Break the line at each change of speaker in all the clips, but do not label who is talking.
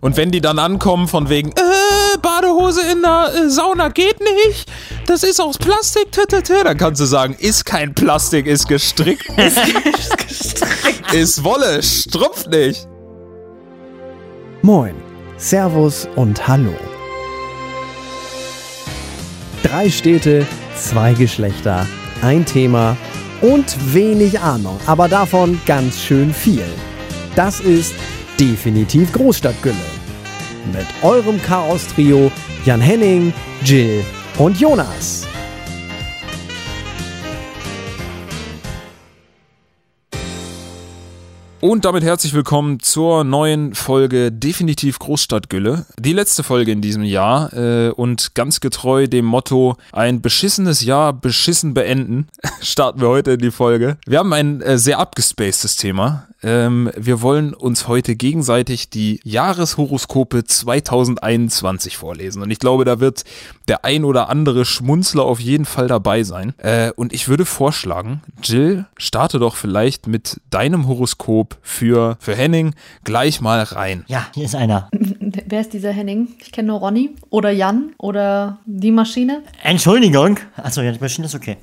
Und wenn die dann ankommen von wegen, äh, Badehose in der äh, Sauna geht nicht, das ist aus Plastik, tütütü, dann kannst du sagen, ist kein Plastik, ist gestrickt. ist gestrickt. Ist Wolle, strumpft nicht.
Moin, Servus und Hallo. Drei Städte, zwei Geschlechter, ein Thema und wenig Ahnung, aber davon ganz schön viel. Das ist definitiv Großstadtgülle. Mit eurem Chaos-Trio Jan Henning, Jill und Jonas.
Und damit herzlich willkommen zur neuen Folge Definitiv Großstadtgülle. Die letzte Folge in diesem Jahr äh, und ganz getreu dem Motto ein beschissenes Jahr beschissen beenden, starten wir heute in die Folge. Wir haben ein äh, sehr abgespacedes Thema. Ähm, wir wollen uns heute gegenseitig die Jahreshoroskope 2021 vorlesen. Und ich glaube, da wird der ein oder andere Schmunzler auf jeden Fall dabei sein. Äh, und ich würde vorschlagen, Jill, starte doch vielleicht mit deinem Horoskop für, für Henning gleich mal rein.
Ja, hier ist einer.
Wer ist dieser Henning? Ich kenne nur Ronny oder Jan oder die Maschine.
Entschuldigung. Achso, ja, die Maschine ist okay.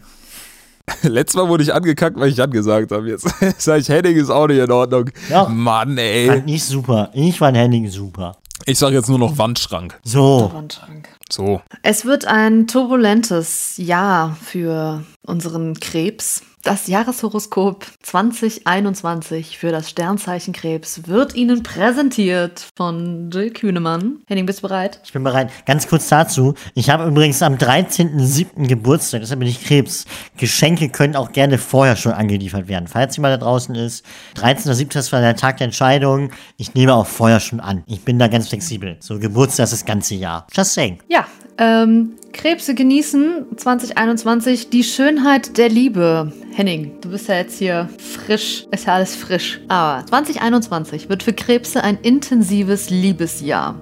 Letztes Mal wurde ich angekackt, weil ich Jan gesagt habe. Jetzt sage ich, Henning ist auch nicht in Ordnung. Ja. Mann, ey.
Fand ich super. Ich fand Henning super.
Ich sage jetzt nur noch Wandschrank.
So.
Wandschrank.
So.
Es wird ein turbulentes Jahr für unseren Krebs. Das Jahreshoroskop 2021 für das Sternzeichen Krebs wird Ihnen präsentiert von Jill Kühnemann. Henning, bist du bereit?
Ich bin bereit. Ganz kurz dazu. Ich habe übrigens am 13.07. Geburtstag, deshalb bin ich Krebs. Geschenke können auch gerne vorher schon angeliefert werden. Falls jemand da draußen ist, 13.07. ist der Tag der Entscheidung. Ich nehme auch vorher schon an. Ich bin da ganz flexibel. So Geburtstag ist das ganze Jahr. Just saying.
Ja, ähm, Krebse genießen 2021 die Schönheit der Liebe. Henning, du bist ja jetzt hier frisch, ist ja alles frisch. Aber 2021 wird für Krebse ein intensives Liebesjahr.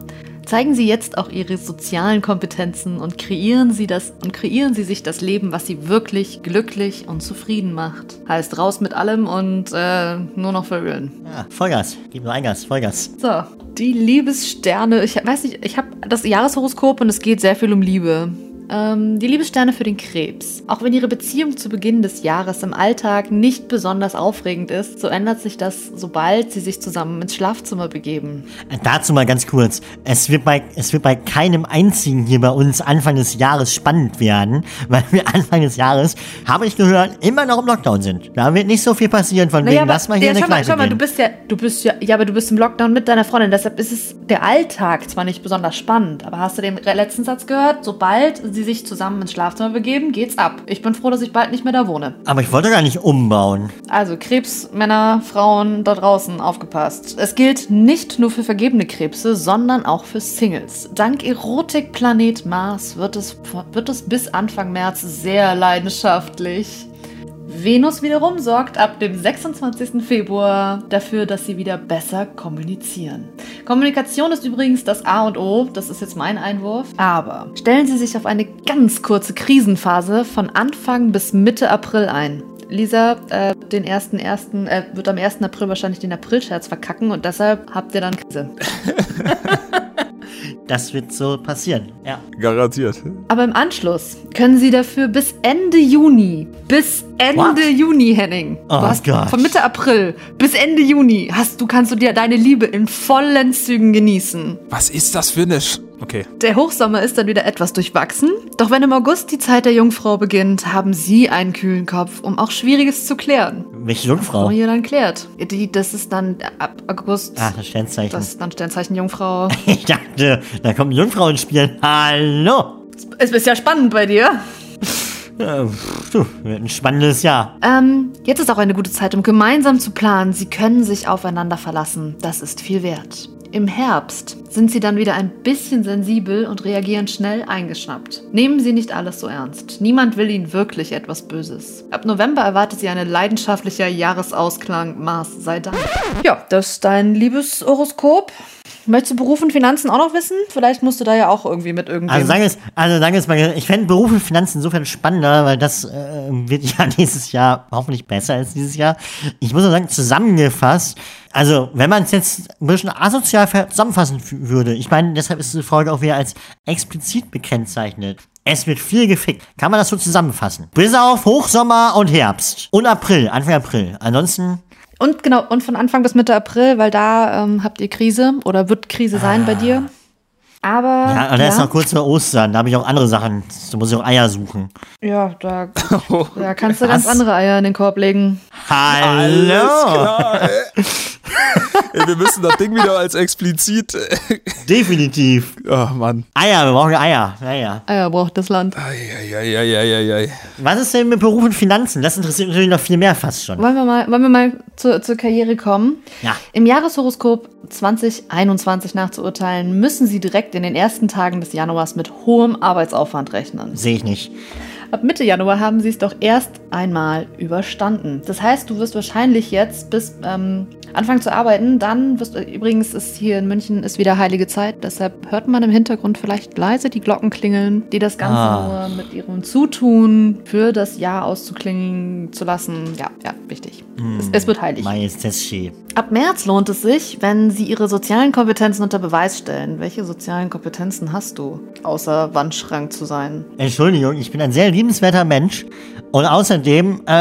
Zeigen Sie jetzt auch Ihre sozialen Kompetenzen und kreieren Sie das und kreieren Sie sich das Leben, was Sie wirklich glücklich und zufrieden macht. Heißt raus mit allem und äh, nur noch verwöhnen.
Ja, Vollgas. Gib nur Eingas, Vollgas.
So, die Liebessterne. Ich weiß nicht, ich habe das Jahreshoroskop und es geht sehr viel um Liebe. Ähm, die Liebessterne für den Krebs. Auch wenn Ihre Beziehung zu Beginn des Jahres im Alltag nicht besonders aufregend ist, so ändert sich das, sobald Sie sich zusammen ins Schlafzimmer begeben.
Äh, dazu mal ganz kurz. Es wird, bei, es wird bei keinem einzigen hier bei uns Anfang des Jahres spannend werden, weil wir Anfang des Jahres, habe ich gehört, immer noch im Lockdown sind. Da wird nicht so viel passieren, von naja, wegen, lass mal hier ja, eine schau mal, schau mal,
du bist ja, du bist ja, ja, aber du bist im Lockdown mit deiner Freundin, deshalb ist es der Alltag zwar nicht besonders spannend, aber hast du den letzten Satz gehört? Sobald sie sich zusammen ins Schlafzimmer begeben, geht's ab. Ich bin froh, dass ich bald nicht mehr da wohne.
Aber ich wollte gar nicht umbauen.
Also Krebs, Männer, Frauen da draußen, aufgepasst. Es gilt nicht nur für vergebene Krebse, sondern auch für Singles. Dank Erotikplanet Mars wird es, wird es bis Anfang März sehr leidenschaftlich. Venus wiederum sorgt ab dem 26. Februar dafür, dass sie wieder besser kommunizieren. Kommunikation ist übrigens das A und O, das ist jetzt mein Einwurf. Aber stellen Sie sich auf eine ganz kurze Krisenphase von Anfang bis Mitte April ein. Lisa äh, den ersten, ersten, äh, wird am 1. April wahrscheinlich den Aprilscherz verkacken und deshalb habt ihr dann Krise.
Das wird so passieren, ja.
Garantiert.
Aber im Anschluss können Sie dafür bis Ende Juni, bis Ende What? Juni, Henning.
Oh Gott.
Von Mitte April bis Ende Juni hast du, kannst du dir deine Liebe in vollen Zügen genießen.
Was ist das für eine Sch Okay.
Der Hochsommer ist dann wieder etwas durchwachsen, doch wenn im August die Zeit der Jungfrau beginnt, haben Sie einen kühlen Kopf, um auch Schwieriges zu klären.
Welche Jungfrau?
Ihr dann klärt. Die, das ist dann ab August.
Ah, das Sternzeichen.
Das ist dann Sternzeichen Jungfrau.
ich dachte, da kommt eine Jungfrau ins Spiel. Hallo!
Es ist ja spannend bei dir.
Du, wird ein spannendes Jahr.
Ähm, jetzt ist auch eine gute Zeit, um gemeinsam zu planen. Sie können sich aufeinander verlassen. Das ist viel wert. Im Herbst sind sie dann wieder ein bisschen sensibel und reagieren schnell eingeschnappt. Nehmen Sie nicht alles so ernst. Niemand will Ihnen wirklich etwas Böses. Ab November erwartet Sie ein leidenschaftlicher Jahresausklang. Mars sei Dank. Ja, das ist dein Liebeshoroskop Möchtest du Beruf und Finanzen auch noch wissen? Vielleicht musst du da ja auch irgendwie mit irgendwem.
Also sagen es, also sagen es mal, ich fände Beruf und Finanzen insofern spannender, weil das äh, wird ja nächstes Jahr hoffentlich besser als dieses Jahr. Ich muss auch sagen, zusammengefasst, also wenn man es jetzt ein bisschen asozial zusammenfassen würde, ich meine, deshalb ist diese Folge auch wieder als explizit gekennzeichnet. Es wird viel gefickt. Kann man das so zusammenfassen? Bis auf Hochsommer und Herbst. Und April, Anfang April. Ansonsten,
und genau, und von Anfang bis Mitte April, weil da ähm, habt ihr Krise oder wird Krise sein bei dir. Aber.
ja, und da ist noch kurz vor Ostern, da habe ich auch andere Sachen. Da muss ich auch Eier suchen.
Ja, da, da kannst du ganz andere Eier in den Korb legen.
Hallo!
ey. wir müssen das Ding wieder als explizit. äh,
Definitiv.
Oh Mann.
Eier, wir brauchen Eier. Eier.
Eier braucht das Land.
Eieieiei.
Was ist denn mit Beruf und Finanzen? Das interessiert mich natürlich noch viel mehr fast schon.
Wollen wir mal, wollen wir mal zur, zur Karriere kommen?
Ja.
Im Jahreshoroskop 2021 nachzuurteilen, müssen Sie direkt in den ersten Tagen des Januars mit hohem Arbeitsaufwand rechnen.
Sehe ich nicht.
Ab Mitte Januar haben sie es doch erst einmal überstanden. Das heißt, du wirst wahrscheinlich jetzt bis ähm, anfangen zu arbeiten. Dann wirst du, übrigens ist hier in München ist wieder heilige Zeit. Deshalb hört man im Hintergrund vielleicht leise die Glocken klingeln, die das Ganze
Ah.
nur mit ihrem Zutun für das Jahr auszuklingen zu lassen. Ja, ja, wichtig. Es, es wird heilig.
Majestätschi.
Ab März lohnt es sich, wenn Sie Ihre sozialen Kompetenzen unter Beweis stellen. Welche sozialen Kompetenzen hast du, außer Wandschrank zu sein?
Entschuldigung, ich bin ein sehr liebenswerter Mensch. Und außerdem, äh,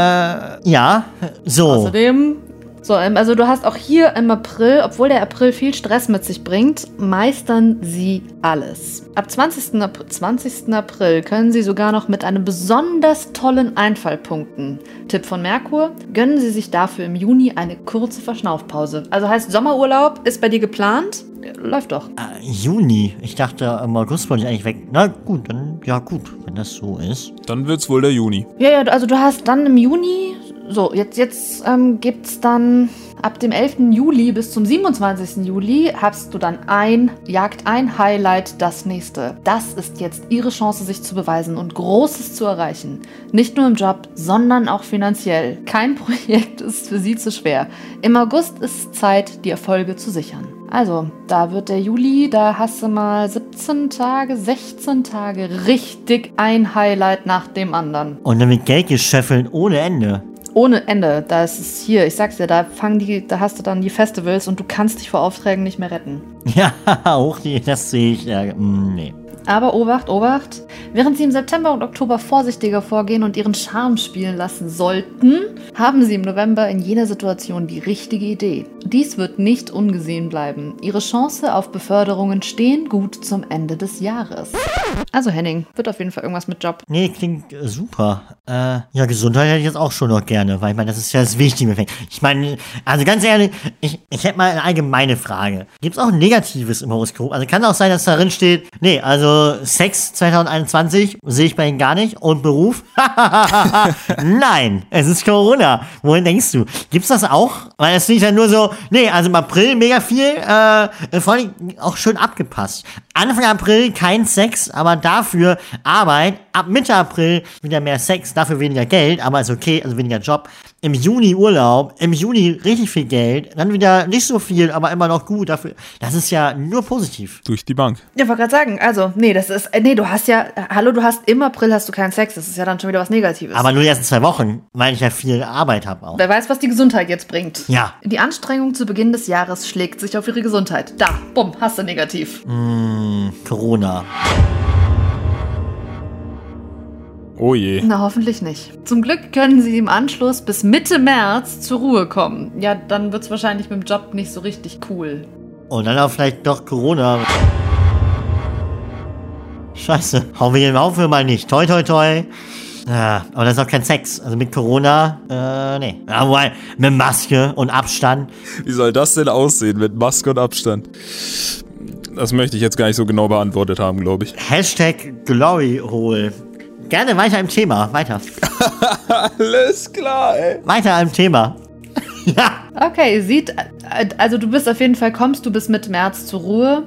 ja, so.
Außerdem, so, ähm, also du hast auch hier im April, obwohl der April viel Stress mit sich bringt, meistern sie alles. Ab 20. April, 20. April können sie sogar noch mit einem besonders tollen Einfall punkten. Tipp von Merkur, gönnen Sie sich dafür im Juni eine kurze Verschnaufpause. Also heißt Sommerurlaub ist bei dir geplant? Läuft doch.
Äh, Juni. Ich dachte, im August wollte ich eigentlich weg. Na gut, dann, ja gut, wenn das so ist.
Dann wird's wohl der Juni.
Ja, ja, also du hast dann im Juni, so, jetzt, jetzt ähm, gibt's dann ab dem 11. Juli bis zum 27. Juli hast du dann ein, jagt ein Highlight das nächste. Das ist jetzt ihre Chance, sich zu beweisen und Großes zu erreichen. Nicht nur im Job, sondern auch finanziell. Kein Projekt ist für sie zu schwer. Im August ist es Zeit, die Erfolge zu sichern. Also, da wird der Juli, da hast du mal 17 Tage, 16 Tage richtig ein Highlight nach dem anderen.
Und dann mit Geld geschöffeln ohne Ende.
Ohne Ende. Da ist es hier, ich sag's dir, da fangen die, da hast du dann die Festivals und du kannst dich vor Aufträgen nicht mehr retten.
Ja, auch die, das sehe ich. Ja, mm, nee.
Aber Obacht, Obacht. Während Sie im September und Oktober vorsichtiger vorgehen und Ihren Charme spielen lassen sollten, haben Sie im November in jener Situation die richtige Idee. Dies wird nicht ungesehen bleiben. Ihre Chance auf Beförderungen stehen gut zum Ende des Jahres. Also Henning, wird auf jeden Fall irgendwas mit Job.
Nee, klingt äh, super. Äh, ja, Gesundheit hätte ich jetzt auch schon noch gerne, weil ich meine, das ist ja das Wichtige. Ich meine, also ganz ehrlich, ich, ich hätte mal eine allgemeine Frage. Gibt es auch Negatives im Horoskop? Also kann auch sein, dass darin steht, nee, also Sex 2021 sehe ich bei Ihnen gar nicht und Beruf? Nein, es ist Corona. Wohin denkst du? Gibt's das auch? Weil es nicht ja nur so, nee, also im April mega viel, äh, vor allem auch schön abgepasst. Anfang April kein Sex, aber dafür Arbeit. Ab Mitte April wieder mehr Sex, dafür weniger Geld, aber ist okay, also weniger Job. Im Juni Urlaub, im Juni richtig viel Geld, dann wieder nicht so viel, aber immer noch gut. Dafür, das ist ja nur positiv.
Durch die Bank.
Ja, wollte gerade sagen, also, nee, das ist, äh, nee, du hast ja, äh, hallo, du hast im April hast du keinen Sex, das ist ja dann schon wieder was Negatives.
Aber nur die ersten zwei Wochen, weil ich ja viel Arbeit habe auch.
Wer weiß, was die Gesundheit jetzt bringt.
Ja.
Die Anstrengung zu Beginn des Jahres schlägt sich auf ihre Gesundheit. Da, bumm, hast du negativ.
Corona.
Oh je.
Na, hoffentlich nicht. Zum Glück können sie im Anschluss bis Mitte März zur Ruhe kommen. Ja, dann wird's wahrscheinlich mit dem Job nicht so richtig cool.
Und dann auch vielleicht doch Corona. Scheiße. Hauen wir den Haufen wir mal nicht. Toi, toi, toi. Ja, aber das ist auch kein Sex. Also mit Corona, äh, nee. Ja, wobei, mit Maske und Abstand.
Wie soll das denn aussehen mit Maske und Abstand? Das möchte ich jetzt gar nicht so genau beantwortet haben, glaube ich.
Hashtag Gloryhole. Gerne weiter im Thema. Weiter.
Alles klar, ey.
Weiter im Thema. ja.
Okay, sieht, also du bist auf jeden Fall, kommst du bis Mitte März zur Ruhe.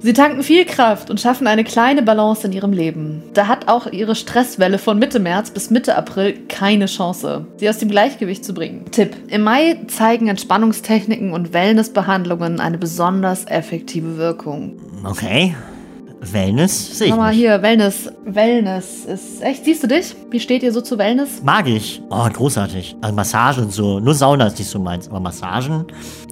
Sie tanken viel Kraft und schaffen eine kleine Balance in ihrem Leben. Da hat auch ihre Stresswelle von Mitte März bis Mitte April keine Chance, sie aus dem Gleichgewicht zu bringen. Tipp. Im Mai zeigen Entspannungstechniken und Wellnessbehandlungen eine besonders effektive Wirkung.
Okay. Wellness sehe ich
Schau mal
nicht.
hier, Wellness. Wellness ist echt. Siehst du dich? Wie steht ihr so zu Wellness?
Mag ich. Oh, großartig. Also Massage und so. Nur Sauna ist nicht so meins. Aber Massagen?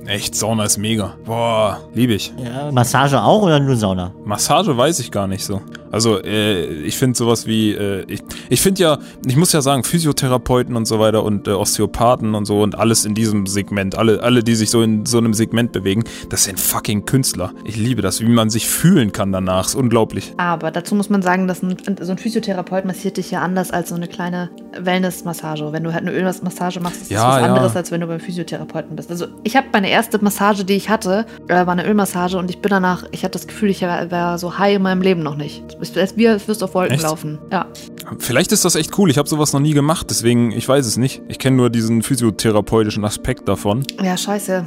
Echt, Sauna ist mega. Boah, liebe ich.
Ja, Massage auch oder nur Sauna?
Massage weiß ich gar nicht so. Also, äh, ich finde sowas wie, äh, ich, ich finde ja, ich muss ja sagen, Physiotherapeuten und so weiter und äh, Osteopathen und so und alles in diesem Segment, alle, alle, die sich so in so einem Segment bewegen, das sind fucking Künstler. Ich liebe das, wie man sich fühlen kann danach. Ist unglaublich.
Aber dazu muss man sagen, dass ein, so ein Physiotherapeut massiert dich ja anders als so eine kleine Wellness-Massage. Wenn du halt eine Ölmassage machst, ist das
Ja,
was
ja.
anderes, als wenn du beim Physiotherapeuten bist. Also ich habe meine erste Massage, die ich hatte, äh, war eine Ölmassage und ich bin danach, ich hatte das Gefühl, ich wäre wär so high in meinem Leben noch nicht. Es wirst du auf Wolken
Echt?
laufen. Ja.
Vielleicht ist das echt cool. Ich habe sowas noch nie gemacht, deswegen, ich weiß es nicht. Ich kenne nur diesen physiotherapeutischen Aspekt davon.
Ja, scheiße.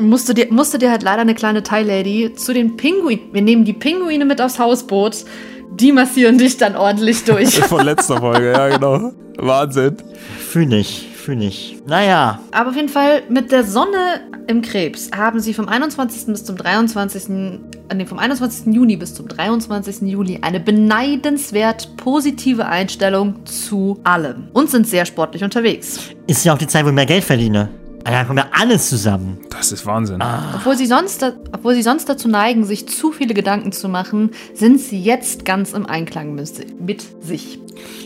Musst du dir, musst du dir halt leider eine kleine Thai-Lady zu den Pinguinen. Wir nehmen die Pinguine mit aufs Hausboot. Die massieren dich dann ordentlich durch.
Von letzter Folge, ja genau. Wahnsinn.
Fühl ich. Fühl ich. Naja.
Aber auf jeden Fall mit der Sonne im Krebs haben sie vom 21. bis zum 23. äh, Nee, vom 21. Juni bis zum 23. Juli eine beneidenswert positive Einstellung zu allem und sind sehr sportlich unterwegs.
Ist ja auch die Zeit, wo ich mehr Geld verdiene. Da kommt ja alles zusammen.
Das ist Wahnsinn.
Obwohl sie, sonst, obwohl sie sonst dazu neigen, sich zu viele Gedanken zu machen, sind sie jetzt ganz im Einklang mit sich.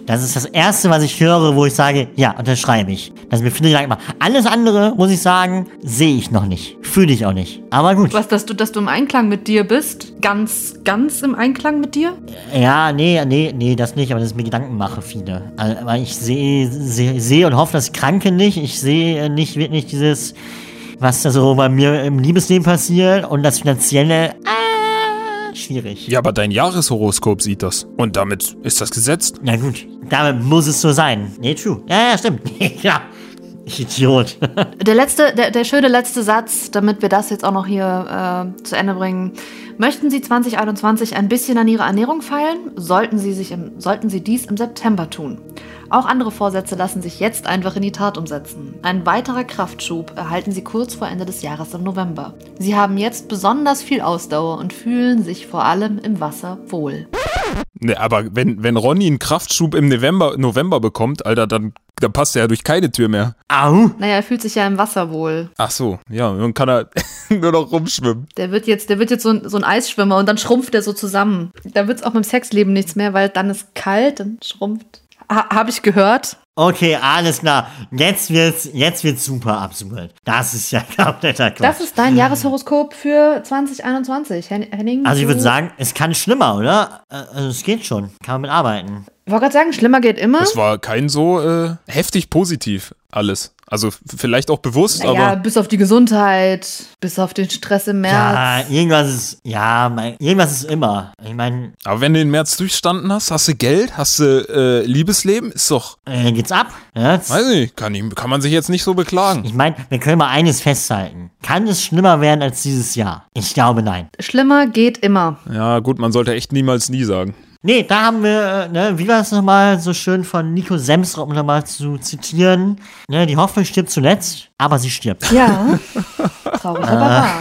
Das ist das Erste, was ich höre, wo ich sage, ja, unterschreibe ich. Dass ich mir viele Gedanken. Alles andere, muss ich sagen, sehe ich noch nicht. Fühle ich auch nicht. Aber gut.
Was, dass du, dass du im Einklang mit dir bist? Ganz, ganz im Einklang mit dir?
Ja, nee, nee, nee, das nicht, aber dass ich mir Gedanken mache, viele. Also, Aber ich sehe, sehe, sehe und hoffe das Kranke nicht. Ich sehe nicht wirklich dieses, was da so bei mir im Liebesleben passiert und das Finanzielle, ah, schwierig.
Ja, aber dein Jahreshoroskop sieht das. Und damit ist das gesetzt.
Na gut, damit muss es so sein. Nee, true. Ja, ja, stimmt. ja. Ich Idiot.
Der letzte, der, der schöne letzte Satz, damit wir das jetzt auch noch hier äh, zu Ende bringen. Möchten Sie 2021 ein bisschen an Ihrer Ernährung feilen? Sollten Sie, sich im, sollten Sie dies im September tun. Auch andere Vorsätze lassen sich jetzt einfach in die Tat umsetzen. Ein weiterer Kraftschub erhalten Sie kurz vor Ende des Jahres im November. Sie haben jetzt besonders viel Ausdauer und fühlen sich vor allem im Wasser wohl.
Ne, aber wenn, wenn Ronny einen Kraftschub im November, November bekommt, Alter, dann, dann passt er ja durch keine Tür mehr.
Au.
Naja, er fühlt sich ja im Wasser wohl.
Ach so, ja, dann kann er nur noch rumschwimmen.
Der wird jetzt, der wird jetzt so ein, so ein Eisschwimmer und dann schrumpft er so zusammen. Da wird es auch mit dem Sexleben nichts mehr, weil dann ist kalt, dann schrumpft. Ha, Habe ich gehört.
Okay, alles klar. Jetzt wird's, jetzt wird's super absurd. Das ist ja kompletter Quatsch.
Das ist dein Jahreshoroskop für 2021, Hen Henning.
also ich würde sagen, es kann schlimmer, oder? Äh, Also es geht schon. Kann man mit arbeiten.
Ich wollte gerade sagen, schlimmer geht immer.
Das war kein so äh, heftig positiv alles. Also vielleicht auch bewusst,
Naja,
aber
bis auf die Gesundheit, bis auf den Stress im März.
Ja, irgendwas ist, ja, mein, irgendwas ist immer. Ich meine,
Aber wenn du den März durchstanden hast, hast du Geld, hast du äh, Liebesleben, ist doch,
äh, geht's ab. Ja, jetzt-
weiß nicht, kann, ich, kann man sich jetzt nicht so beklagen.
ich meine, wir können mal eines festhalten. Kann es schlimmer werden als dieses Jahr? Ich glaube nein.
Schlimmer geht immer.
Ja, gut, man sollte echt niemals nie sagen.
Nee, da haben wir, äh, ne, wie war es nochmal so schön von Nico Semsrop um nochmal zu zitieren? Ne, die Hoffnung stirbt zuletzt, aber sie stirbt.
Ja. Traurig, aber wahr.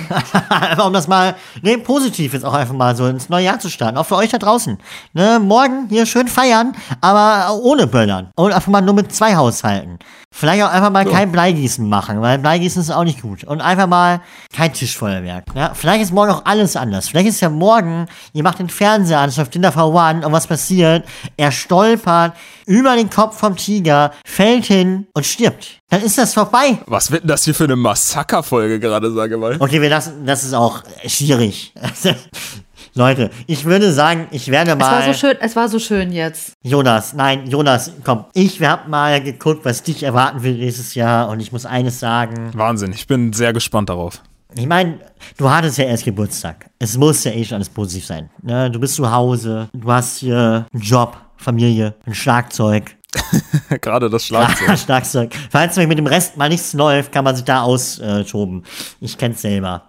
einfach um das mal, ne, positiv jetzt auch einfach mal so ins neue Jahr zu starten. Auch für euch da draußen. Ne, morgen hier schön feiern, aber ohne Böllern. Und einfach mal nur mit zwei Haushalten. Vielleicht auch einfach mal kein Bleigießen machen, weil Bleigießen ist auch nicht gut. Und einfach mal kein Tischfeuerwerk. Ja, vielleicht ist morgen auch alles anders. Vielleicht ist ja morgen, ihr macht den Fernseher an, auf for One und was passiert? Er stolpert über den Kopf vom Tiger, fällt hin und stirbt. Dann ist das vorbei.
Was wird denn das hier für eine Massakerfolge gerade, sage mal?
Okay, wir lassen, das ist auch schwierig. Leute, ich würde sagen, ich werde
Es war
mal.
so schön, es war so schön jetzt.
Jonas, nein, Jonas, komm. Ich hab mal geguckt, was dich erwarten will nächstes Jahr und ich muss eines sagen.
Wahnsinn, ich bin sehr gespannt darauf.
Ich meine, du hattest ja erst Geburtstag. Es muss ja eh schon alles positiv sein. Ne? Du bist zu Hause, du hast hier einen Job, Familie, ein Schlagzeug.
gerade das Schlagzeug.
Schlagzeug. Falls mit dem Rest mal nichts läuft, kann man sich da austoben. Ich kenn's selber.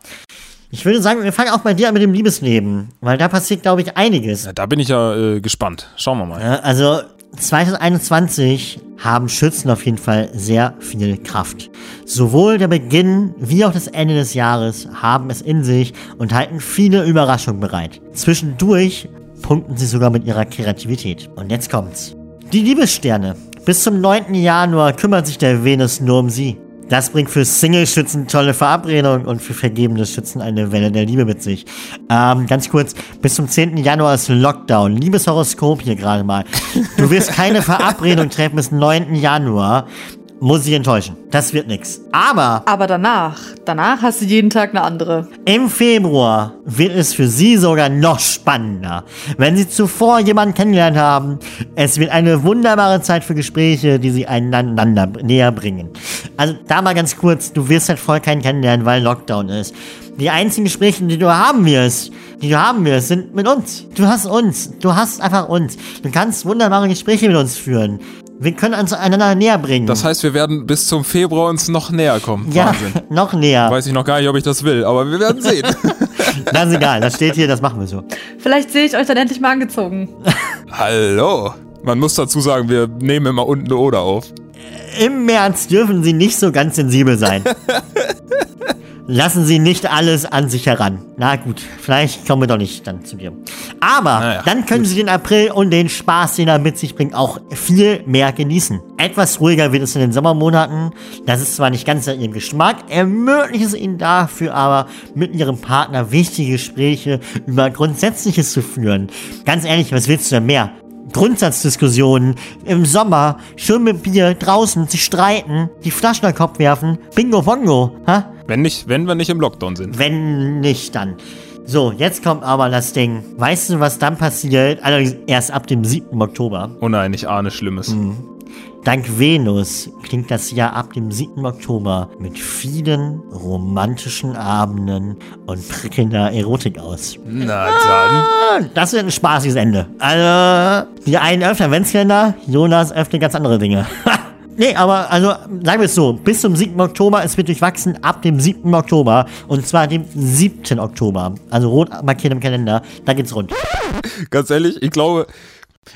Ich würde sagen, wir fangen auch bei dir an mit dem Liebesleben, weil da passiert, glaube ich, einiges.
Ja, da bin ich ja äh, gespannt. Schauen wir mal.
Ja, also 2021 haben Schützen auf jeden Fall sehr viel Kraft. Sowohl der Beginn wie auch das Ende des Jahres haben es in sich und halten viele Überraschungen bereit. Zwischendurch punkten sie sogar mit ihrer Kreativität. Und jetzt kommt's. Die Liebessterne. Bis zum 9. Januar kümmert sich der Venus nur um sie. Das bringt für Single-Schützen tolle Verabredungen und für vergebene Schützen eine Welle der Liebe mit sich. Ähm, ganz kurz, bis zum 10. Januar ist Lockdown. Liebes Horoskop hier gerade mal. Du wirst keine Verabredung treffen bis 9. Januar muss ich enttäuschen. Das wird nix. Aber
Aber danach, danach hast du jeden Tag eine andere.
im Februar wird es für Sie sogar noch spannender. Wenn Sie zuvor jemanden kennengelernt haben, es wird eine wunderbare Zeit für Gespräche, die Sie einander näher bringen. Also da mal ganz kurz, du wirst halt voll keinen kennenlernen, weil Lockdown ist. Die einzigen Gespräche, die du haben wirst, die du haben wirst, sind mit uns. Du hast uns. Du hast einfach uns. Du kannst wunderbare Gespräche mit uns führen. Wir können uns einander näher bringen.
Das heißt, wir werden bis zum Februar uns noch näher kommen.
ja,
Wahnsinn.
noch näher.
Weiß ich noch gar nicht, ob ich das will, aber wir werden sehen.
Das ist egal, das steht hier, das machen wir so.
Vielleicht sehe ich euch dann endlich mal angezogen.
Hallo. Man muss dazu sagen, wir nehmen immer unten eine Oder auf.
Im März dürfen Sie nicht so ganz sensibel sein. Lassen Sie nicht alles an sich heran. Na gut, vielleicht kommen wir doch nicht dann zu dir. Aber
Naja,
dann können Sie den April und den Spaß, den er mit sich bringt, auch viel mehr genießen. Etwas ruhiger wird es in den Sommermonaten. Das ist zwar nicht ganz nach Ihrem Geschmack, ermöglicht es Ihnen dafür aber, mit Ihrem Partner wichtige Gespräche über Grundsätzliches zu führen. Ganz ehrlich, was willst du denn mehr? Grundsatzdiskussionen im Sommer, schön mit Bier, draußen, sich streiten, die Flaschen an den Kopf werfen, Bingo Bongo, ha?
Wenn, nicht, wenn wir nicht im Lockdown sind.
Wenn nicht, dann. So, jetzt kommt aber das Ding. Weißt du, was dann passiert? Allerdings erst ab dem 7. Oktober.
Oh nein, ich ahne Schlimmes.
Dank Venus klingt das Jahr ab dem 7. Oktober mit vielen romantischen Abenden und prickelnder Erotik aus.
Na dann.
Ah, Das wird ein spaßiges Ende. Also, die einen öffnen Adventskalender, Jonas öffnet ganz andere Dinge. nee, aber also, sagen wir es so, bis zum 7. Oktober, es wird durchwachsen ab dem 7. Oktober. Und zwar dem 7. Oktober. Also rot markiert im Kalender, da geht's rund.
Ganz ehrlich, ich glaube,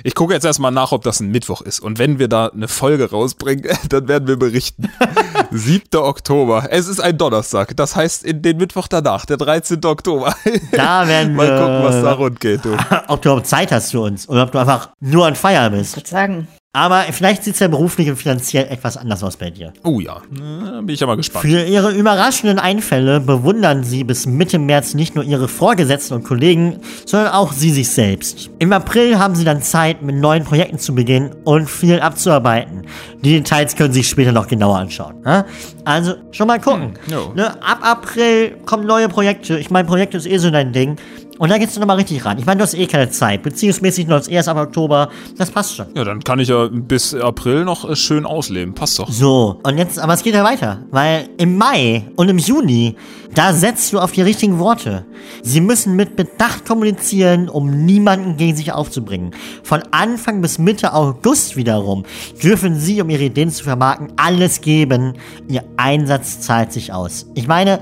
ich gucke jetzt erstmal nach, ob das ein Mittwoch ist. Und wenn wir da eine Folge rausbringen, dann werden wir berichten. 7. Oktober. Es ist ein Donnerstag. Das heißt, in den Mittwoch danach, der 13. Oktober.
Da werden
Mal
wir.
gucken, was da rund geht, du.
Ob du überhaupt Zeit hast für uns oder ob du einfach nur an Feier bist.
Ich würde sagen,
Aber vielleicht sieht's ja beruflich und finanziell etwas anders aus bei dir.
Oh ja, Na, bin ich ja mal gespannt.
Für ihre überraschenden Einfälle bewundern sie bis Mitte März nicht nur ihre Vorgesetzten und Kollegen, sondern auch sie sich selbst. Im April haben sie dann Zeit, mit neuen Projekten zu beginnen und viel abzuarbeiten. Die Details können Sie sich später noch genauer anschauen. ja? Also schon mal gucken.
jo.
Ne, ab April kommen neue Projekte. Ich meine, Projekte ist eh so dein Ding. Und da geht's dann nochmal richtig ran. Ich meine, du hast eh keine Zeit. Beziehungsmäßig noch erst ab Oktober. Das passt schon.
Ja, dann kann ich ja bis April noch äh, schön ausleben. Passt doch.
So, und jetzt, aber es geht ja weiter, weil im Mai und im Juni, da setzt du auf die richtigen Worte. Sie müssen mit Bedacht kommunizieren, um niemanden gegen sich aufzubringen. Von Anfang bis Mitte August wiederum dürfen sie, um ihre Ideen zu vermarkten, alles geben. Ihr Einsatz zahlt sich aus. Ich meine,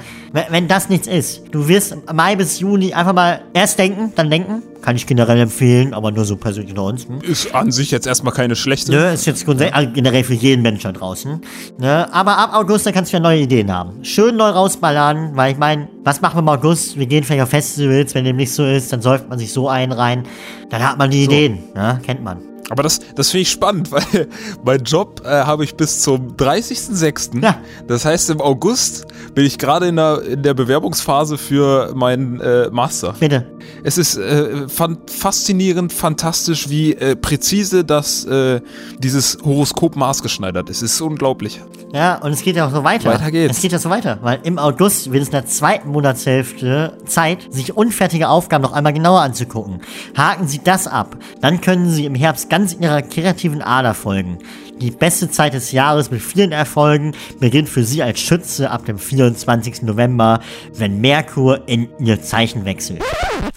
wenn, das nichts ist, du wirst Mai bis Juni einfach mal erst denken, dann denken. Kann ich generell empfehlen, aber nur so persönlich unter uns. Hm?
Ist an sich jetzt erstmal keine schlechte.
Ne, ist jetzt also generell für jeden Menschen da draußen. Ne, aber ab August, da kannst du ja neue Ideen haben. Schön neu rausballern, weil ich meine, was machen wir im August? Wir gehen vielleicht auf Festivals, wenn dem nicht so ist, dann säuft man sich so einen rein. Dann hat man die Ideen, ne, kennt man.
Aber das, das finde ich spannend, weil mein Job äh, habe ich bis zum 30.06.
Ja.
Das heißt, im August bin ich gerade in der, in der Bewerbungsphase für meinen äh, Master.
Bitte.
Es ist äh, fan faszinierend, fantastisch, wie äh, präzise das äh, dieses Horoskop maßgeschneidert ist. Es ist unglaublich.
Ja, und es geht ja auch so weiter.
Weiter geht's.
Es geht ja so weiter, weil im August wird es in der zweiten Monatshälfte Zeit, sich unfertige Aufgaben noch einmal genauer anzugucken. Haken Sie das ab, dann können Sie im Herbst ganz Ihrer kreativen Ader folgen. Die beste Zeit des Jahres mit vielen Erfolgen beginnt für Sie als Schütze ab dem 24. November, wenn Merkur in Ihr Zeichen wechselt.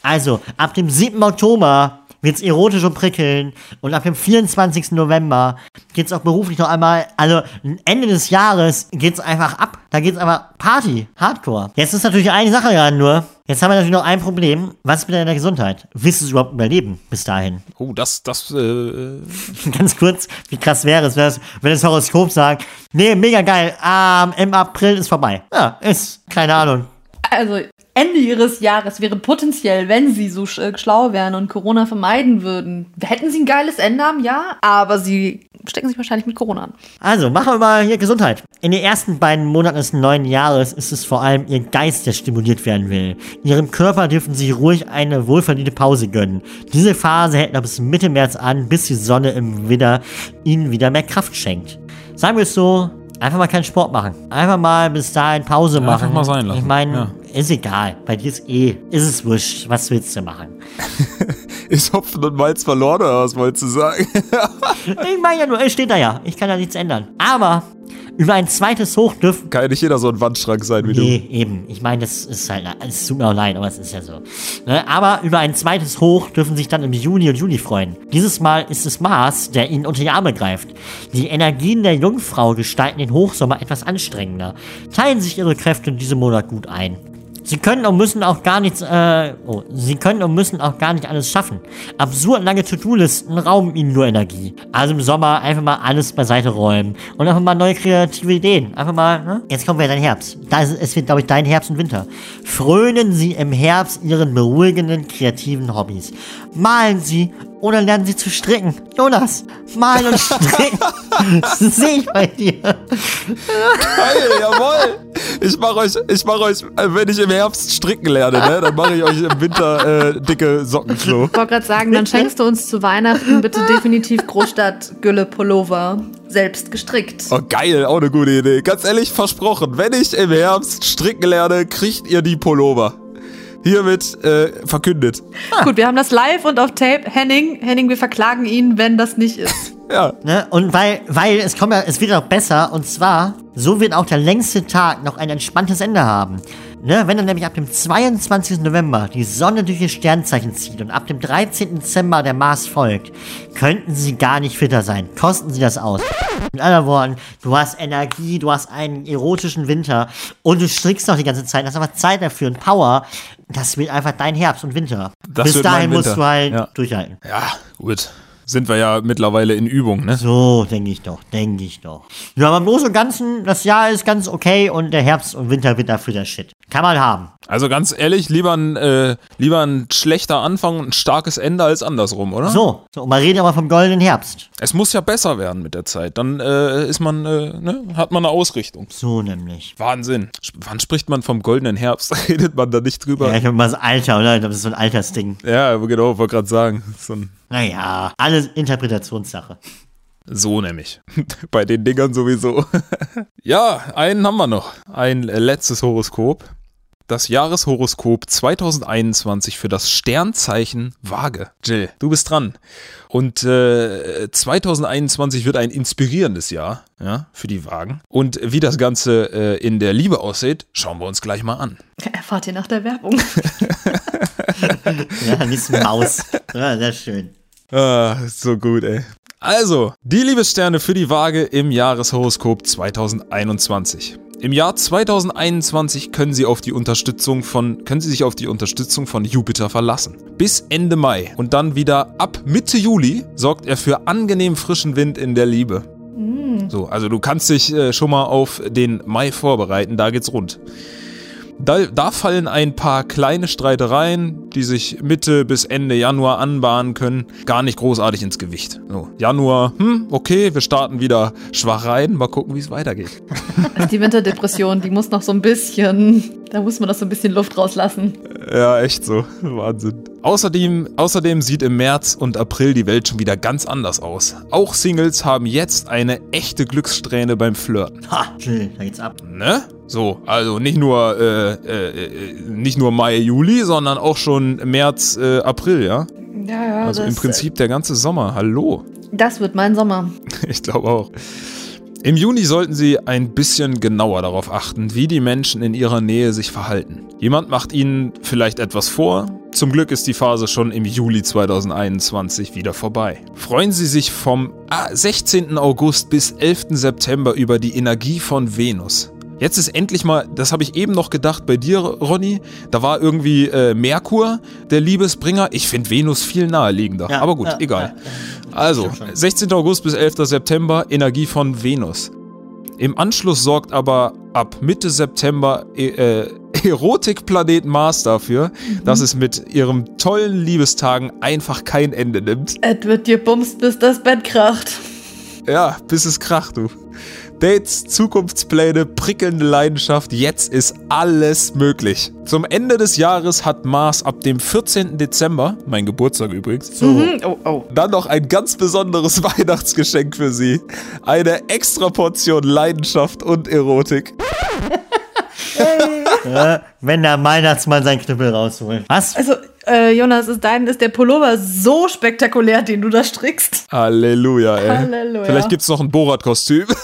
Also, ab dem 7. Oktober wird's erotisch und prickeln. Und ab dem 24. November geht's auch beruflich noch einmal, also Ende des Jahres geht's einfach ab. Da geht's aber Party, Hardcore. Jetzt ist natürlich eine Sache gerade nur. Jetzt haben wir natürlich noch ein Problem. Was ist mit deiner Gesundheit? Willst du es überhaupt überleben bis dahin?
Oh, das, das, äh,
Ganz kurz, wie krass wäre es, wenn das, wenn das Horoskop sagt, nee, mega geil, ähm, im April ist vorbei. Ja, ist, keine Ahnung.
Also Ende ihres Jahres wäre potenziell, wenn sie so sch- äh, schlau wären und Corona vermeiden würden, hätten sie ein geiles Ende am Jahr, aber sie stecken sich wahrscheinlich mit Corona an.
Also, machen wir mal hier Gesundheit. In den ersten beiden Monaten des neuen Jahres ist es vor allem ihr Geist, der stimuliert werden will. Ihrem Körper dürfen sie ruhig eine wohlverdiente Pause gönnen. Diese Phase hält noch bis Mitte März an, bis die Sonne im Widder ihnen wieder mehr Kraft schenkt. Sagen wir es so, einfach mal keinen Sport machen. Einfach mal bis dahin Pause machen.
einfach mal sein lassen.
Ich meine,
Ja.
Ist egal. Bei dir ist eh, ist es wurscht. Was willst du machen?
ist Hopfen und Malz verloren, oder was wolltest du sagen?
Ich meine ja nur, es steht da ja. Ich kann da nichts ändern. Aber über ein zweites Hoch dürfen
Kann ja nicht jeder so ein Wandschrank sein wie
Nee, eben. Ich meine, das ist halt, es tut mir auch leid, aber es ist ja so. Ne? Aber über ein zweites Hoch dürfen sich dann im Juni und Juli freuen. Dieses Mal ist es Mars, der ihnen unter die Arme greift. Die Energien der Jungfrau gestalten den Hochsommer etwas anstrengender. Teilen sich ihre Kräfte in diesem Monat gut ein. Sie können und müssen auch gar nichts, äh, oh, sie können und müssen auch gar nicht alles schaffen. Absurd lange To-Do-Listen rauben ihnen nur Energie. Also im Sommer einfach mal alles beiseite räumen und einfach mal neue kreative Ideen. Einfach mal, ne? Jetzt kommen wir in den Herbst. Da ist, es wird, glaube ich, dein Herbst und Winter. Frönen Sie im Herbst Ihren beruhigenden, kreativen Hobbys. Malen Sie oder lernen Sie zu stricken. Jonas, malen und stricken. das sehe ich bei dir.
Geil, jawohl. Ich mache euch, ich mache euch, äh, wenn ich im Herbst stricken lerne, ne, dann mache ich euch im Winter äh, dicke Sockenklo.
Ich wollte gerade sagen, dann schenkst du uns zu Weihnachten bitte definitiv Großstadt-Gülle-Pullover. Selbst gestrickt.
Oh, geil, auch eine gute Idee. Ganz ehrlich, versprochen, wenn ich im Herbst stricken lerne, kriegt ihr die Pullover. Hiermit äh, verkündet.
Gut, wir haben das live und auf Tape. Henning, Henning, wir verklagen ihn, wenn das nicht ist.
Ja,
Ne? Und weil, weil es kommt ja, es wird auch besser, und zwar, so wird auch der längste Tag noch ein entspanntes Ende haben. Ne? Wenn dann nämlich ab dem 22. November die Sonne durch ihr Sternzeichen zieht und ab dem 13. Dezember der Mars folgt, könnten sie gar nicht fitter sein. Kosten sie das aus. Mit anderen Worten, du hast Energie, du hast einen erotischen Winter und du strickst noch die ganze Zeit, hast aber Zeit dafür und Power. Das wird einfach dein Herbst und Winter.
Das
Bis dahin musst du halt
Ja.
durchhalten.
ja, gut. Sind wir ja mittlerweile in Übung, ne?
So, denke ich doch, denke ich doch. Ja, aber im Großen und Ganzen, das Jahr ist ganz okay und der Herbst und Winter wird dafür der Shit. Kann man haben.
Also ganz ehrlich, lieber ein, äh, lieber ein schlechter Anfang und ein starkes Ende als andersrum, oder?
So, so und man redet aber vom goldenen Herbst.
Es muss ja besser werden mit der Zeit. Dann äh, ist man, äh, ne, hat man eine Ausrichtung.
So nämlich.
Wahnsinn. Sp- Wann spricht man vom goldenen Herbst? Redet man da nicht drüber?
Ja, ich glaube mal das Alter, oder? Ich glaube, das ist so ein Altersding.
Ja, genau, wollte gerade sagen. So, ein,
Naja, alles Interpretationssache.
So nämlich. Bei den Dingern sowieso. ja, einen haben wir noch. Ein äh, letztes Horoskop. Das Jahreshoroskop 2021 für das Sternzeichen Waage. Jill, du bist dran. Und äh, 2021 wird ein inspirierendes Jahr ja, für die Wagen. Und wie das Ganze äh, in der Liebe aussieht, schauen wir uns gleich mal an.
Erfahrt ihr nach der Werbung.
Ja, nicht Maus. Ja, sehr schön.
Ah, so gut, ey. Also, die Liebessterne für die Waage im Jahreshoroskop 2021. Im Jahr 2021 können Sie auf die Unterstützung von können Sie sich auf die Unterstützung von Jupiter verlassen. Bis Ende Mai und dann wieder ab Mitte Juli sorgt er für angenehm frischen Wind in der Liebe. So, also du kannst dich äh, schon mal auf den Mai vorbereiten, da geht's rund. Da, da fallen ein paar kleine Streitereien, die sich Mitte bis Ende Januar anbahnen können, gar nicht großartig ins Gewicht. So, Januar, hm, okay, wir starten wieder schwach rein, mal gucken, wie es weitergeht.
Also die Winterdepression, die muss noch so ein bisschen, da muss man noch so ein bisschen Luft rauslassen.
Ja, echt so. Wahnsinn. Außerdem, außerdem sieht im März und April die Welt schon wieder ganz anders aus. Auch Singles haben jetzt eine echte Glückssträhne beim Flirten.
Ha, chill, da geht's ab.
Ne? So, also nicht nur, äh, äh, äh, nicht nur Mai, Juli, sondern auch schon März, äh, April, ja?
Ja, ja,
Also im Prinzip der ganze Sommer. Hallo.
Das wird mein Sommer.
Ich glaube auch. Im Juni sollten Sie ein bisschen genauer darauf achten, wie die Menschen in Ihrer Nähe sich verhalten. Jemand macht Ihnen vielleicht etwas vor, Zum Glück ist die Phase schon im Juli 2021 wieder vorbei. Freuen Sie sich vom ah, 16. August bis 11. September über die Energie von Venus. Jetzt ist endlich mal, das habe ich eben noch gedacht bei dir, Ronny, da war irgendwie äh, Merkur der Liebesbringer. Ich finde Venus viel naheliegender.
Ja,
Aber gut,
ja,
egal.
ja,
Also,
stimmt schon.
16. August bis 11. September, Energie von Venus. Im Anschluss sorgt aber ab Mitte September e äh, Erotikplanet Mars dafür, dass es mit ihrem tollen Liebestagen einfach kein Ende nimmt.
Es wird dir bumst, bis das Bett kracht.
Ja, bis es kracht, du. Dates, Zukunftspläne, prickelnde Leidenschaft, jetzt ist alles möglich. Zum Ende des Jahres hat Mars ab dem 14. Dezember, mein Geburtstag übrigens,
Mhm. Oh, oh.
dann noch ein ganz besonderes Weihnachtsgeschenk für Sie. Eine extra Portion Leidenschaft und Erotik.
Wenn der Weihnachtsmann seinen Knüppel rausholt. Was?
Also, äh, Jonas, ist dein, ist der Pullover so spektakulär, den du da strickst?
Halleluja, ey.
Halleluja.
Vielleicht gibt's noch ein Borat-Kostüm.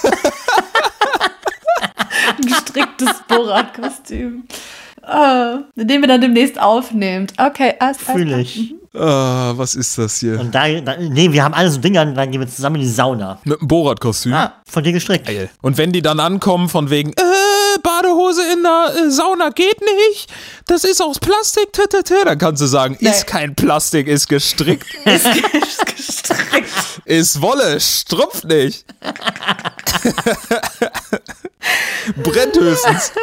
Gestricktes Borat-Kostüm. Ah, den wir dann demnächst aufnehmt. Okay, alles alles
Fühl
klar.
ich.
ah, was ist das hier?
Und da, da, nee, wir haben alle so Dinger, dann gehen wir zusammen in die Sauna.
Mit einem Borat-Kostüm.
Ah, von dir gestrickt.
Geil. Und wenn die dann ankommen von wegen, äh, Badehose in der äh, Sauna geht nicht, das ist aus Plastik, tü, tü, tü, dann kannst du sagen, ist kein Plastik, ist gestrickt,
Ist gestrickt.
ist Wolle, strumpft nicht. Brennt höchstens.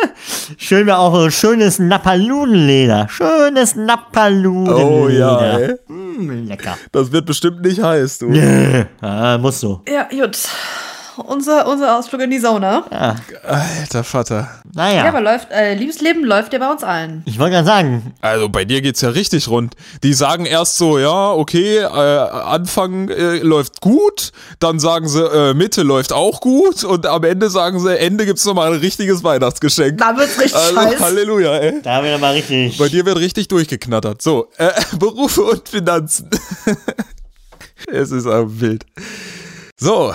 Schön wäre auch so schönes Napalunenleder. Schönes Napalunenleder.
Oh ja, ey.
Mm, lecker.
Das wird bestimmt nicht heiß, du.
Ah, muss so.
Ja, gut. Unser, unser Ausflug in die Sauna.
Alter Vater.
Naja.
Ja, aber läuft, äh, Liebesleben läuft ja bei uns allen.
ich wollte gerade sagen,
Also bei dir geht's ja richtig rund. Die sagen erst so, ja, okay, äh, Anfang äh, läuft gut, dann sagen sie, äh, Mitte läuft auch gut und am Ende sagen sie, Ende gibt's nochmal ein richtiges Weihnachtsgeschenk.
Da wird's richtig
Also,
scheiße.
Halleluja, ey.
da haben wir mal richtig.
Bei dir wird richtig durchgeknattert. So, äh, Berufe und Finanzen. es ist aber wild. So,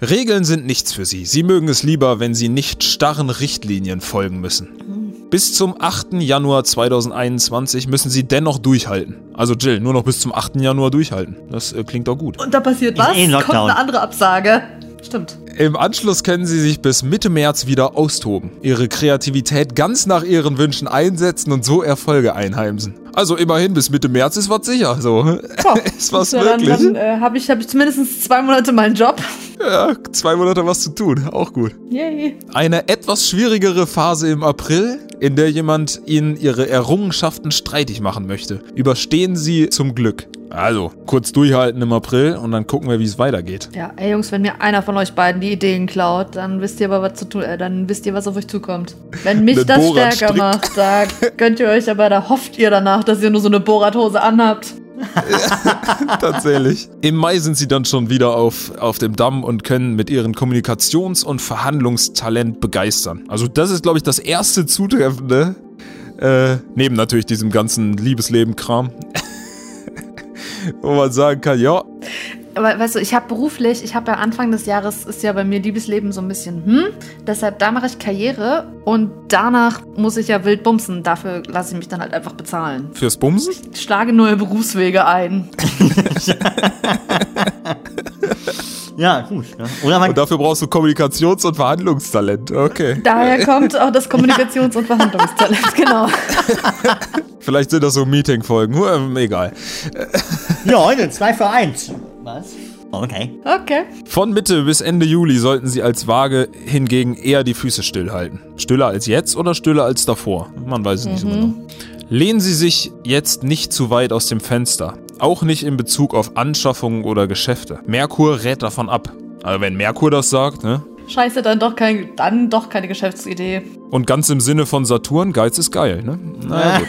Regeln sind nichts für Sie. Sie mögen es lieber, wenn Sie nicht starren Richtlinien folgen müssen. Bis zum 8. Januar 2021 müssen Sie dennoch durchhalten. Also Jill, nur noch bis zum 8. Januar durchhalten. Das äh, klingt doch gut.
Und da passiert was?
eh
Kommt
Lockdown.
eine andere Absage. Stimmt.
Im Anschluss können Sie sich bis Mitte März wieder austoben, Ihre Kreativität ganz nach Ihren Wünschen einsetzen und so Erfolge einheimsen. Also immerhin bis Mitte März ist was sicher, so. ist was
Ja, dann
möglich.
dann äh, habe ich, hab ich zumindest zwei Monate meinen Job.
Ja, zwei Monate was zu tun, auch gut.
Yay.
Eine etwas schwierigere Phase im April, in der jemand Ihnen Ihre Errungenschaften streitig machen möchte. Überstehen Sie zum Glück. Also, kurz durchhalten im April und dann gucken wir, wie es weitergeht.
Ja, ey Jungs, wenn mir einer von euch beiden die Ideen klaut, dann wisst ihr aber, was zu tun, äh, dann wisst ihr, was auf euch zukommt. Wenn mich das
Borat
stärker
strickt.
macht, da könnt ihr euch aber, da hofft ihr danach, dass ihr nur so eine Bohrradhose anhabt.
Tatsächlich. Im Mai sind sie dann schon wieder auf, auf dem Damm und können mit ihrem Kommunikations- und Verhandlungstalent begeistern. Also das ist, glaube ich, das erste Zutreffende. Äh, neben natürlich diesem ganzen Liebesleben-Kram. Wo man sagen kann, ja,
Aber weißt du, ich habe beruflich, ich habe ja Anfang des Jahres ist ja bei mir Liebesleben so ein bisschen, hm, deshalb da mache ich Karriere und danach muss ich ja wild bumsen. Dafür lasse ich mich dann halt einfach bezahlen.
fürs Bumsen.
Ich schlage neue Berufswege ein.
Ja, gut. Ne? Oder man
Und dafür brauchst du Kommunikations- und Verhandlungstalent. Okay.
Daher kommt auch das Kommunikations- und Verhandlungstalent, genau.
Vielleicht sind das so Meeting-Folgen. Ähm, egal.
Ja, heute zwei für eins. Was? Okay.
Okay.
Von Mitte bis Ende Juli sollten Sie als Waage hingegen eher die Füße stillhalten. Stiller als jetzt oder stiller als davor? Man weiß es nicht so genau. Lehnen Sie sich jetzt nicht zu weit aus dem Fenster. Auch nicht in Bezug auf Anschaffungen oder Geschäfte. Merkur rät davon ab. Also wenn Merkur das sagt, ne?
Scheiße, dann doch, kein, dann doch keine Geschäftsidee.
Und ganz im Sinne von Saturn, Geiz ist geil, ne? Naja, gut.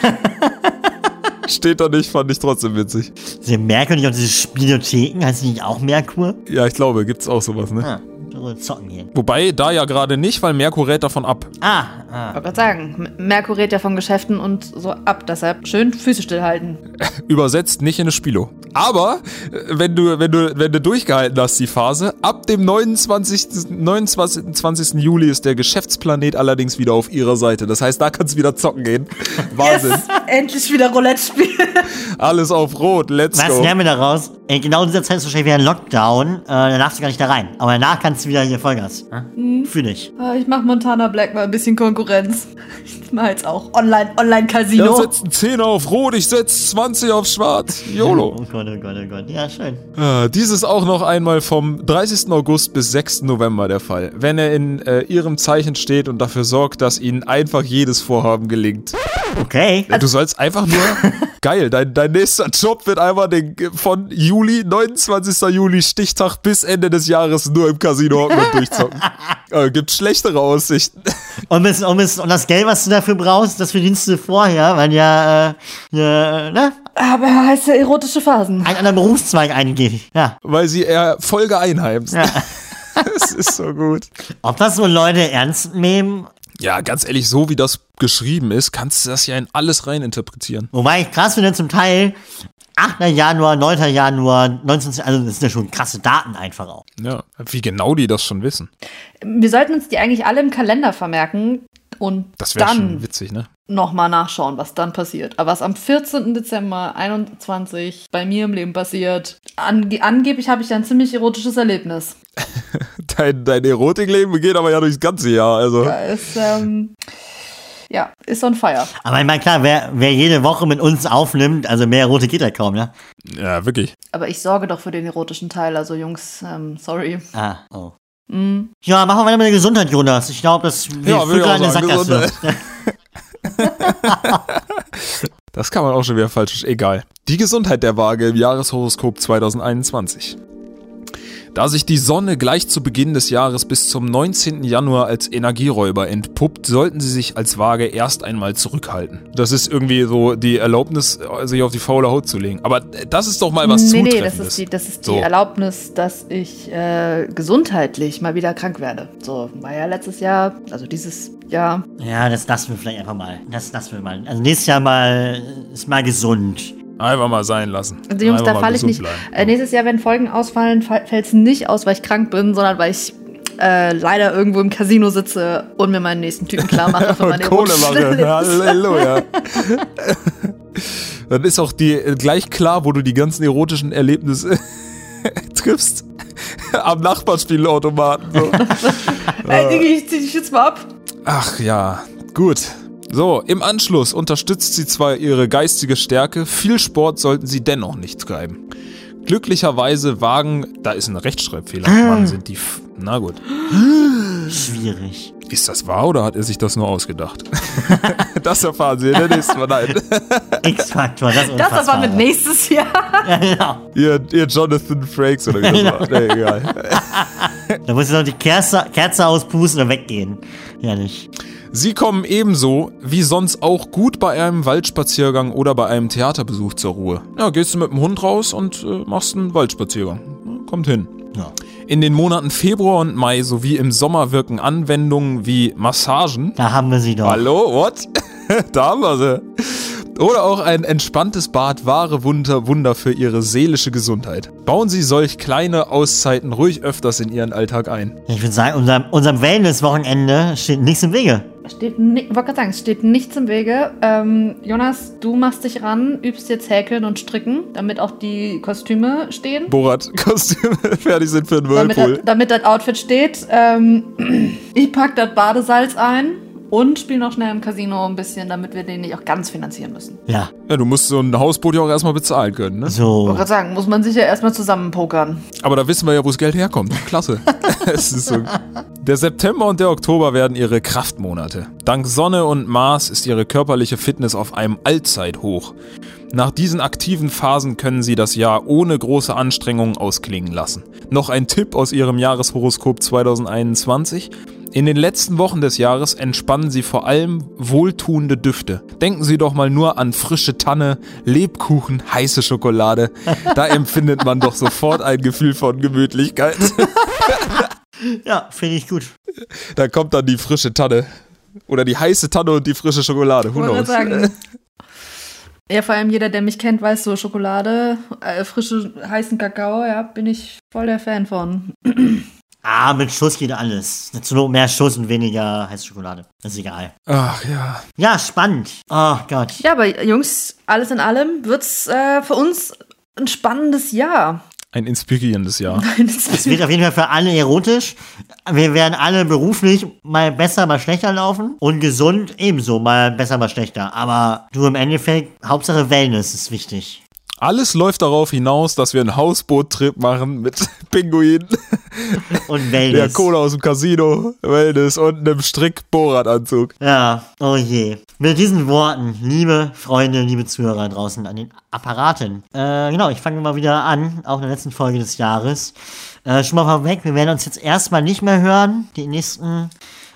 Steht da nicht, fand ich trotzdem witzig.
Sie merken nicht auf diese Spielotheken, heißt die nicht auch Merkur?
Ja, ich glaube, gibt's auch sowas, ne?
Ah, so zocken hier.
Wobei, da ja gerade nicht, weil Merkur rät davon ab.
Ah, ah.
Ich wollte gerade sagen, Merkur rät ja von Geschäften und so ab, deshalb schön Füße stillhalten.
Übersetzt nicht in eine Spilo. Aber äh, wenn du, wenn du, wenn du durchgehalten hast, die Phase, ab dem 29. 29. Juli ist der Geschäftsplanet allerdings wieder auf ihrer Seite. Das heißt, da kannst du wieder zocken gehen. Wahnsinn.
Yes, endlich wieder Roulette spielen.
Alles auf Rot. Let's
Was
go.
lernen wir daraus? Ey, genau in dieser Zeit ist wahrscheinlich wieder ein Lockdown. Äh, da darfst du gar nicht da rein. Aber danach kannst du wieder hier Vollgas. Hm? Fühl dich.
Ah, Ich mach Montana Black mal ein bisschen Konkurrenz. Ich mach jetzt auch Online,
Ja,
Online-Casino.
setz einen 10 auf Rot, ich setz 20 auf Schwarz. YOLO.
Oh Gott, oh Gott, oh Gott. Ja, schön.
Ah, Dies ist auch noch einmal vom 30. August bis 6. November der Fall. Wenn er in äh, ihrem Zeichen steht und dafür sorgt, dass ihnen einfach jedes Vorhaben gelingt.
Okay.
Du sollst einfach nur. Geil, dein, dein nächster Job wird einfach den, von Juli, 29. Juli, Stichtag bis Ende des Jahres nur im Casino hocken und durchzocken. äh, gibt schlechtere Aussichten.
Und, bis, und, bis, und das Geld, was du dafür brauchst, das verdienst du vorher, weil ja, äh, ja ne,
Aber er heißt ja erotische Phasen.
einen anderen Berufszweig eingeht. Ja.
Weil sie eher Folge einheimst.
ja.
Es ist so gut.
Ob das so Leute ernst nehmen?
Ja, ganz ehrlich, so wie das geschrieben ist, kannst du das ja in alles reininterpretieren.
Wobei ich krass finde zum Teil, 8. Januar, 9. Januar, 19. Also das sind ja schon krasse Daten einfach auch.
Ja, wie genau die das schon wissen.
Wir sollten uns die eigentlich alle im Kalender vermerken und
Das
dann
schon witzig, ne?
nochmal nachschauen, was dann passiert. Aber was am 14. Dezember 21 bei mir im Leben passiert, ange angeblich habe ich ein ziemlich erotisches Erlebnis.
Dein, dein Erotikleben geht aber ja durchs ganze Jahr. Also,
Da ist, ähm, ja, ist on fire.
Aber ich meine, klar, wer, wer jede Woche mit uns aufnimmt, also mehr Rote geht ja kaum, ne?
ja, wirklich.
Aber ich sorge doch für den erotischen Teil, also Jungs, ähm, sorry.
Ah, oh. Ja, machen wir weiter mit der Gesundheit, Jonas. Ich glaube, das wir
Ja, auch
eine Sackgasse.
Das kann man auch schon wieder falsch. Egal. Die Gesundheit der Waage im Jahreshoroskop 2021. Da sich die Sonne gleich zu Beginn des Jahres bis zum 19. Januar als Energieräuber entpuppt, sollten Sie sich als Waage erst einmal zurückhalten. Das ist irgendwie so die Erlaubnis, sich auf die faule Haut zu legen. Aber das ist doch mal was
nee, nee,
Zutreffendes.
das ist die, das ist
So.
die Erlaubnis, dass ich äh, gesundheitlich mal wieder krank werde. So, war ja letztes Jahr, also dieses Jahr.
Ja, das lassen wir vielleicht einfach mal. Das lassen wir mal. Also nächstes Jahr mal ist mal gesund.
Einfach mal sein lassen.
Also Jungs,
Einfach
da falle ich nicht.
bleiben.
Äh, nächstes Jahr, wenn Folgen ausfallen, fällt es nicht aus, weil ich krank bin, sondern weil ich äh, leider irgendwo im Casino sitze und mir meinen nächsten Typen klar mache für meine
Kohle mache. Halleluja. Dann ist auch die äh, gleich klar, wo du die ganzen erotischen Erlebnisse triffst. Am Nachbarspielautomaten. So.
Ey, Digi, ich zieh dich jetzt mal ab.
Ach ja, gut. So, im Anschluss unterstützt sie zwar ihre geistige Stärke, viel Sport sollten sie dennoch nicht treiben. Glücklicherweise wagen, da ist ein Rechtschreibfehler. Mann, sind die. F Na gut.
Schwierig.
Ist das wahr oder hat er sich das nur ausgedacht? das erfahren Sie in der nächsten Mal. Nein.
X-Faktor, das ist
Das
unfassbar.
mit nächstes Jahr.
Ja, genau.
Ihr, ihr Jonathan Frakes oder wie das war. Nee, egal.
Da muss ich noch die Kerze, Kerze auspusten und weggehen. Herrlich.
Sie kommen ebenso wie sonst auch gut bei einem Waldspaziergang oder bei einem Theaterbesuch zur Ruhe. Ja, gehst du mit dem Hund raus und äh, machst einen Waldspaziergang. Kommt hin.
Ja.
In den Monaten Februar und Mai sowie im Sommer wirken Anwendungen wie Massagen.
Da haben wir sie doch.
Hallo, what? da haben wir sie. Oder auch ein entspanntes Bad wahre Wunder, Wunder für Ihre seelische Gesundheit. Bauen Sie solch kleine Auszeiten ruhig öfters in Ihren Alltag ein.
Ich würde sagen, unserem, unserem Wellness-Wochenende steht nichts im Wege.
Steht wollte gerade sagen, es steht nichts im Wege. Ähm, Jonas, du machst dich ran, übst jetzt Häkeln und Stricken, damit auch die Kostüme stehen.
Borat-Kostüme fertig sind für den
Damit,
Whirlpool.
das- damit das Outfit steht. Ähm, ich pack das Badesalz ein und spiele noch schnell im Casino ein bisschen, damit wir den nicht auch ganz finanzieren müssen.
Ja,
Ja, du musst so ein Hausboot ja auch erstmal bezahlen können, ne?
Ich
so.
wollte gerade sagen, muss man sich ja erstmal zusammen pokern.
Aber da wissen wir ja, wo das Geld herkommt. Klasse. es ist so. Der September und der Oktober werden ihre Kraftmonate. Dank Sonne und Mars ist ihre körperliche Fitness auf einem Allzeithoch. Nach diesen aktiven Phasen können sie das Jahr ohne große Anstrengungen ausklingen lassen. Noch ein Tipp aus ihrem Jahreshoroskop 2021. In den letzten Wochen des Jahres entspannen Sie vor allem wohltuende Düfte. Denken Sie doch mal nur an frische Tanne, Lebkuchen, heiße Schokolade. Da empfindet man doch sofort ein Gefühl von Gemütlichkeit.
Ja, finde ich gut.
Da kommt dann die frische Tanne. Oder die heiße Tanne und die frische Schokolade. Who knows?
sagen, Ja, vor allem jeder, der mich kennt, weiß so, Schokolade, äh, frische, heißen Kakao, ja, bin ich voll der Fan von.
Ah, mit Schuss geht alles. Zu Not mehr Schuss und weniger heiße Schokolade. Das ist egal.
Ach ja.
Ja, spannend. Oh Gott.
Ja, aber Jungs, alles in allem wird's äh, für uns ein spannendes Jahr.
Ein inspirierendes Jahr.
Es wird auf jeden Fall für alle erotisch. Wir werden alle beruflich mal besser, mal schlechter laufen. Und gesund ebenso, mal besser, mal schlechter. Aber du im Endeffekt, Hauptsache Wellness ist wichtig.
Alles läuft darauf hinaus, dass wir einen Hausboottrip machen mit Pinguinen,
Und
der
Wellness.
Cola aus dem Casino, Wellness und einem Strick-Bohrradanzug.
Ja, oh je. Mit diesen Worten, liebe Freunde, liebe Zuhörer draußen an den Apparaten. Äh, genau, ich fange mal wieder an, auch in der letzten Folge des Jahres. Äh, schon mal vorweg, wir werden uns jetzt erstmal nicht mehr hören. Die nächsten,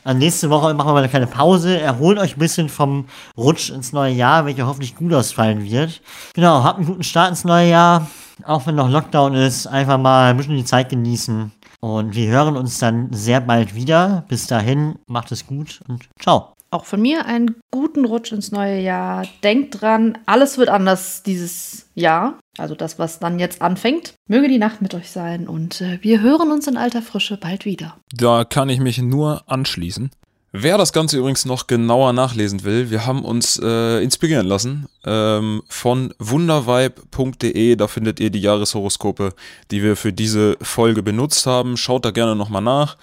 äh, nächste Woche machen wir mal eine kleine Pause. Erholt euch ein bisschen vom Rutsch ins neue Jahr, welcher hoffentlich gut ausfallen wird. Genau, habt einen guten Start ins neue Jahr. Auch wenn noch Lockdown ist, einfach mal ein bisschen die Zeit genießen. Und wir hören uns dann sehr bald wieder. Bis dahin, macht es gut und ciao.
Auch von mir einen guten Rutsch ins neue Jahr. Denkt dran, alles wird anders dieses Jahr. Also das, was dann jetzt anfängt. Möge die Nacht mit euch sein und äh, wir hören uns in alter Frische bald wieder.
Da kann ich mich nur anschließen. Wer das Ganze übrigens noch genauer nachlesen will, wir haben uns äh, inspirieren lassen ähm, von wundervibe.de. Da findet ihr die Jahreshoroskope, die wir für diese Folge benutzt haben. Schaut da gerne nochmal nach.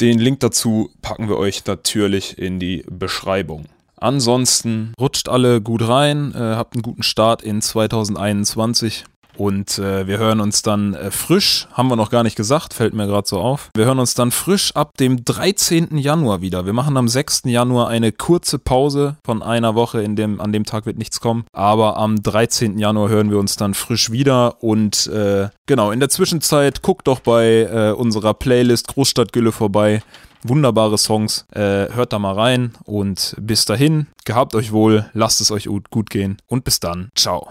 Den Link dazu packen wir euch natürlich in die Beschreibung. Ansonsten rutscht alle gut rein, äh, habt einen guten Start in 2021 und äh, wir hören uns dann äh, frisch, haben wir noch gar nicht gesagt, fällt mir gerade so auf. Wir hören uns dann frisch ab dem 13. Januar wieder. Wir machen am 6. Januar eine kurze Pause von einer Woche, in dem, an dem Tag wird nichts kommen. Aber am 13. Januar hören wir uns dann frisch wieder und äh, genau, in der Zwischenzeit guckt doch bei äh, unserer Playlist Großstadtgülle vorbei. Wunderbare Songs, äh, hört da mal rein und bis dahin, gehabt euch wohl, lasst es euch gut gut gehen und bis dann, ciao.